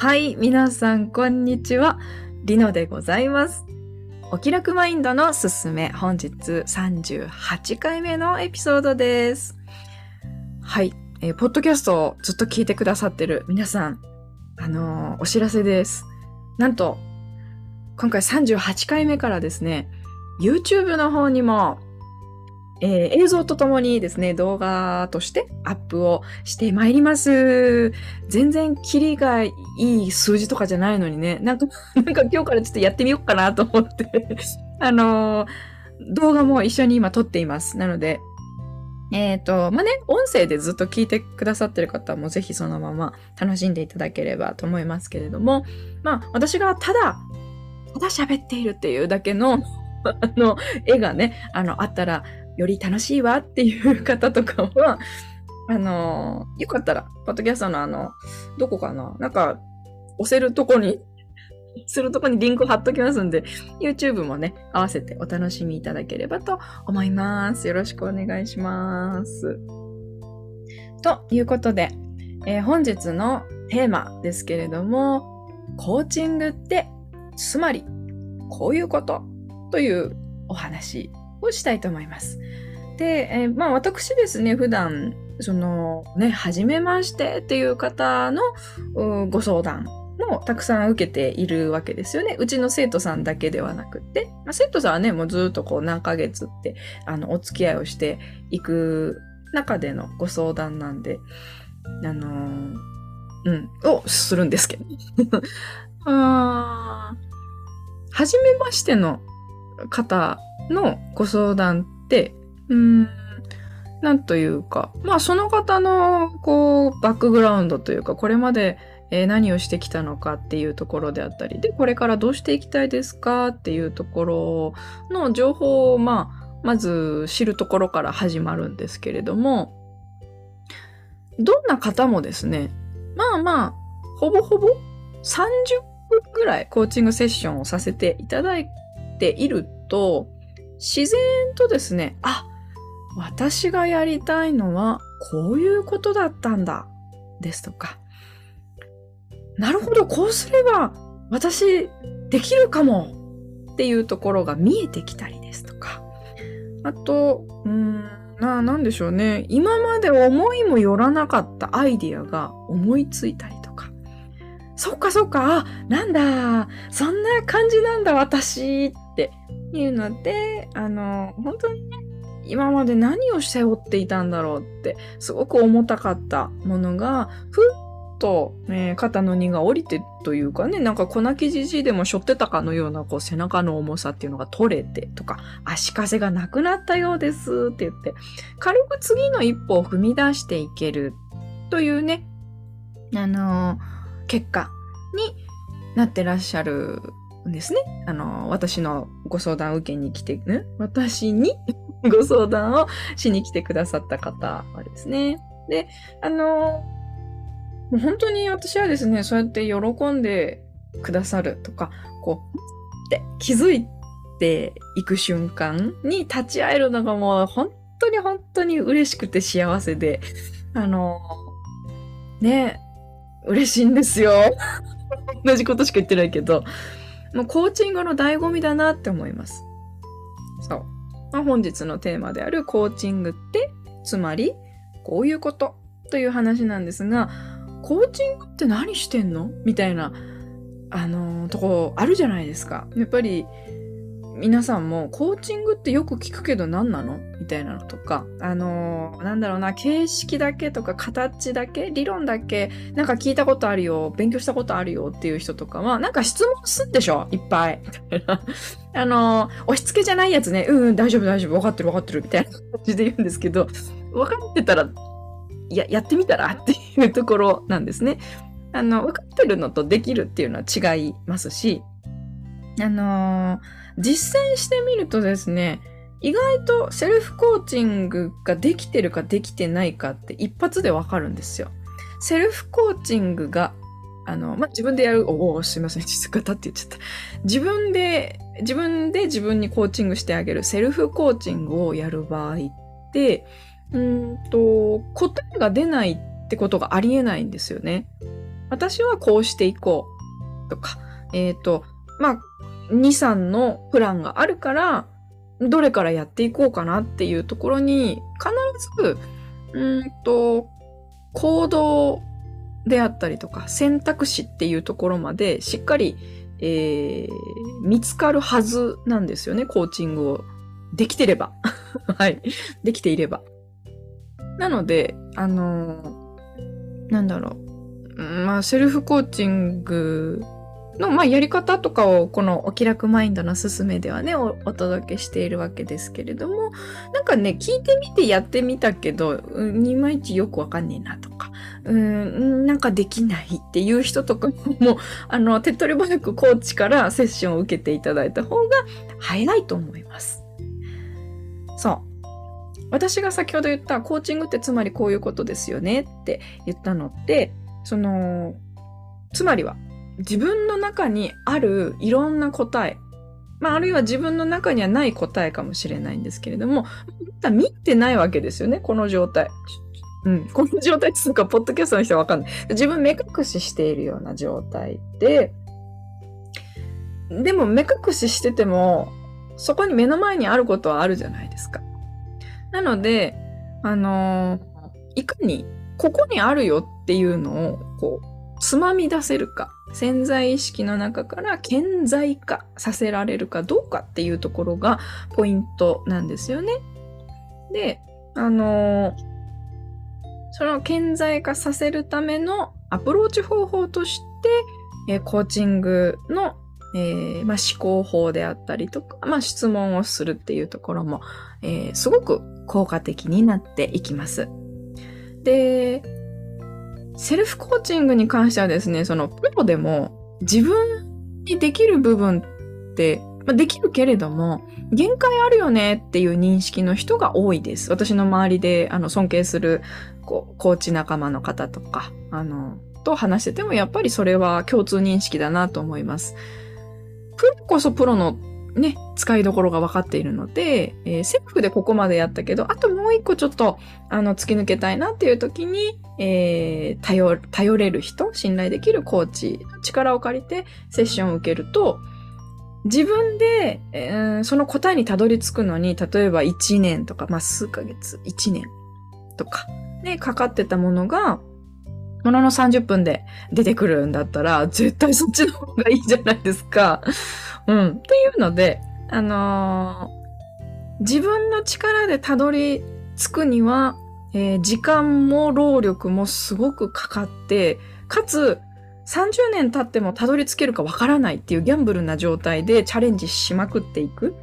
はい、皆さん、こんにちは。リノでございます。お気楽マインドのすすめ、本日38回目のエピソードです。はい、えー、ポッドキャストをずっと聞いてくださってる皆さん、あのー、お知らせです。なんと、今回38回目からですね、YouTube の方にもえー、映像とともにですね、動画としてアップをしてまいります。全然キリがいい数字とかじゃないのにね、なんか、なんか今日からちょっとやってみようかなと思って あのー、動画も一緒に今撮っています。なので、えっ、ー、と、まあ、ね、音声でずっと聞いてくださってる方もぜひそのまま楽しんでいただければと思いますけれども、まあ、私がただ、ただ喋っているっていうだけの あの、絵がね、あの、あったら、より楽しいわっていう方とかは、あの、よかったら、ポッドキャストのあの、どこかななんか、押せるとこに、するとこにリンク貼っときますんで、YouTube もね、合わせてお楽しみいただければと思います。よろしくお願いします。ということで、えー、本日のテーマですけれども、コーチングって、つまり、こういうことというお話をしたいと思います。で、えー、まあ私ですね、普段、そのね、初めましてっていう方のご相談もたくさん受けているわけですよね。うちの生徒さんだけではなくて、まあ、生徒さんはね、もうずっとこう何ヶ月って、あの、お付き合いをしていく中でのご相談なんで、あのー、うん、をするんですけど。あ初めましての方のご相談って、うん、なんというか、まあその方のこうバックグラウンドというか、これまでえ何をしてきたのかっていうところであったり、で、これからどうしていきたいですかっていうところの情報を、まあ、まず知るところから始まるんですけれども、どんな方もですね、まあまあ、ほぼほぼ30分ぐらいコーチングセッションをさせていただいていると、自然とですね、あ、私がやりたいのはこういうことだったんだ、ですとか、なるほど、こうすれば私できるかもっていうところが見えてきたりですとか、あと、うん、な、なんでしょうね。今まで思いもよらなかったアイディアが思いついたりとか。そっかそっか、あ、なんだ、そんな感じなんだ私っいうので、あの、本当にね、今まで何を背負っていたんだろうって、すごく重たかったものが、ふっと、ね、肩の荷が下りてというかね、なんか粉木じじいでも背負ってたかのようなこう背中の重さっていうのが取れてとか、足かせがなくなったようですって言って、軽く次の一歩を踏み出していけるというね、あのー、結果になってらっしゃるですね。あの、私のご相談を受けに来て、ね、私に ご相談をしに来てくださった方はですね。で、あの、もう本当に私はですね、そうやって喜んでくださるとか、こう、って気づいていく瞬間に立ち会えるのがもう本当に本当に嬉しくて幸せで、あの、ね、嬉しいんですよ。同じことしか言ってないけど、もうコーチングの醍醐味だなって思います。そう。まあ、本日のテーマであるコーチングって、つまり、こういうことという話なんですが、コーチングって何してんの？みたいな、あのー、とこあるじゃないですか。やっぱり、皆さんもコーチングってよく聞くけど何なの？みたいなのとか、あのー、なんだろうな、形式だけとか形だけ、理論だけ、なんか聞いたことあるよ、勉強したことあるよっていう人とかは、なんか質問すんでしょ？いっぱい。あのー、押し付けじゃないやつね、うん、うん、大丈夫大丈夫、分かってる分かってるみたいな感じで言うんですけど、分かってたら、いや、やってみたら？っていうところなんですね。あの、分かってるのとできるっていうのは違いますし、あのー実践してみるとですね、意外とセルフコーチングができてるかできてないかって一発でわかるんですよ。セルフコーチングが、あの、まあ、自分でやる、おお、すいません、実方って言っちゃった。自分で、自分で自分にコーチングしてあげるセルフコーチングをやる場合って、うんと、答えが出ないってことがありえないんですよね。私はこうしていこうとか、えっ、ー、と、まあ、2、3のプランがあるから、どれからやっていこうかなっていうところに、必ず、うんと、行動であったりとか、選択肢っていうところまでしっかり、えー、見つかるはずなんですよね、コーチングを。できてれば。はい。できていれば。なので、あのー、なんだろう。まあ、セルフコーチングの、まあ、やり方とかをこのお気楽マインドのすすめではねお、お届けしているわけですけれども、なんかね、聞いてみてやってみたけど、いまいちよくわかんねえなとか、うん、なんかできないっていう人とかも、あの、手っ取り早くコーチからセッションを受けていただいた方が早いと思います。そう。私が先ほど言ったコーチングってつまりこういうことですよねって言ったのって、その、つまりは自分の中にあるいろんな答え、まあ、あるいは自分の中にはない答えかもしれないんですけれども、見てないわけですよね、この状態。うん、この状態っていうか、ポッドキャストの人はわかんない。自分目隠ししているような状態で、でも目隠ししてても、そこに目の前にあることはあるじゃないですか。なので、あのー、いかにここにあるよっていうのを、こう、つまみ出せるか。潜在意識の中から顕在化させられるかどうかっていうところがポイントなんですよね。で、あのー、その顕在化させるためのアプローチ方法として、えー、コーチングの、えー、まあ、思考法であったりとか、まあ、質問をするっていうところも、えすごく効果的になっていきます。で、セルフコーチングに関してはですね、そのプロでも自分にできる部分って、まあ、できるけれども、限界あるよねっていう認識の人が多いです。私の周りであの尊敬するこうコーチ仲間の方とか、あの、と話しててもやっぱりそれは共通認識だなと思います。プロこそプロのね、使いどころが分かっているので、えー、セルフでここまでやったけど、あともう一個ちょっと、あの、突き抜けたいなっていう時に、えー、頼、頼れる人、信頼できるコーチ力を借りてセッションを受けると、自分で、えー、その答えにたどり着くのに、例えば1年とか、まあ、数ヶ月、1年とか、ね、かかってたものが、ものの30分で出てくるんだったら、絶対そっちの方がいいじゃないですか。うん。っていうので、あのー、自分の力でたどり着くには、えー、時間も労力もすごくかかって、かつ、30年経ってもたどり着けるかわからないっていうギャンブルな状態でチャレンジしまくっていく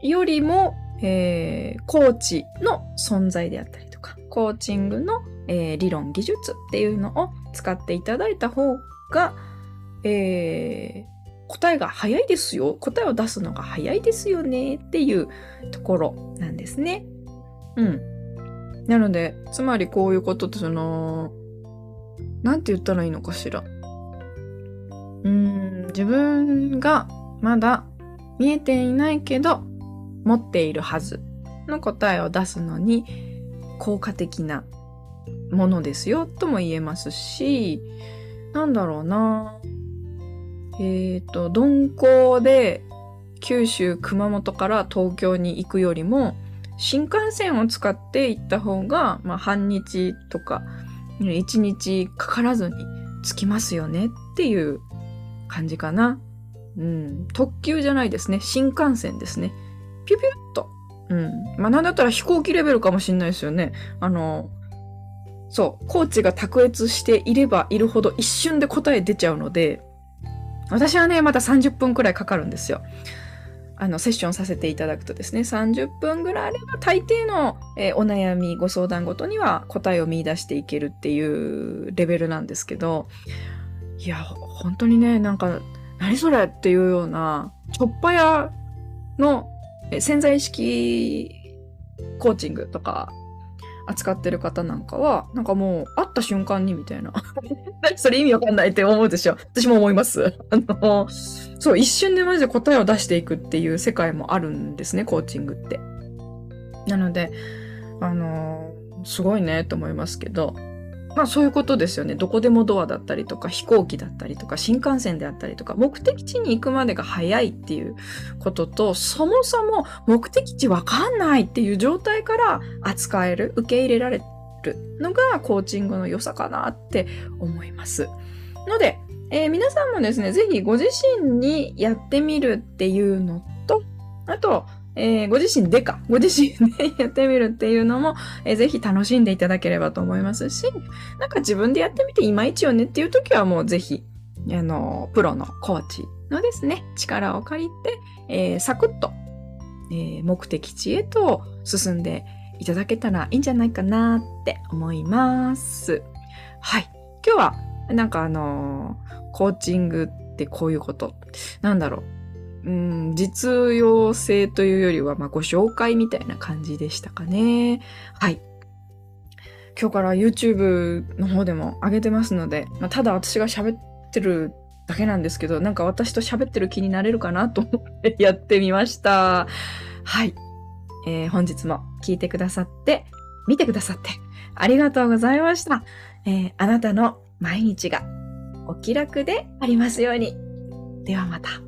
よりも、えー、コーチの存在であったりとか、コーチングの、えー、理論、技術っていうのを使っていただいた方が、えー、答えが早いですよ。答えを出すのが早いですよねっていうところなんですね。うん。なので、つまりこういうことってその、なんて言ったらいいのかしら。うん、自分がまだ見えていないけど、持っているはずの答えを出すのに効果的なものですよとも言えますし、なんだろうな。えっ、ー、と、鈍行で九州、熊本から東京に行くよりも、新幹線を使って行った方が、まあ、半日とか、一日かからずに着きますよねっていう感じかな。うん。特急じゃないですね。新幹線ですね。ピュピュッと。うん。まあ、なんだったら飛行機レベルかもしんないですよね。あの、そう。コーチが卓越していればいるほど一瞬で答え出ちゃうので、私はね、また30分くらいかかるんですよ。あの、セッションさせていただくとですね、30分ぐらいあれば大抵の、えー、お悩み、ご相談ごとには答えを見出していけるっていうレベルなんですけど、いや、本当にね、なんか、何それっていうような、ちょっぱやの潜在意識コーチングとか扱ってる方なんかは、なんかもう会った瞬間にみたいな。それ意味わかんないって思うでしょ。私も思います。あの、そう、一瞬でマジで答えを出していくっていう世界もあるんですね、コーチングって。なので、あの、すごいねと思いますけど、まあそういうことですよね。どこでもドアだったりとか飛行機だったりとか新幹線であったりとか目的地に行くまでが早いっていうこととそもそも目的地わかんないっていう状態から扱える受け入れられるのがコーチングの良さかなって思います。ので、えー、皆さんもですね、ぜひご自身にやってみるっていうのと、あと、えー、ご自身でか、ご自身でやってみるっていうのも、えー、ぜひ楽しんでいただければと思いますし、なんか自分でやってみていまいちよねっていう時はもうぜひ、あの、プロのコーチのですね、力を借りて、えー、サクッと、えー、目的地へと進んでいただけたらいいんじゃないかなって思います。はい。今日は、なんかあの、コーチングってこういうこと。なんだろう。うん、実用性というよりは、まあ、ご紹介みたいな感じでしたかね。はい。今日から YouTube の方でも上げてますので、まあ、ただ私が喋ってるだけなんですけど、なんか私と喋ってる気になれるかなと思ってやってみました。はい。えー、本日も聞いてくださって、見てくださって、ありがとうございました。えー、あなたの毎日がお気楽でありますように。ではまた。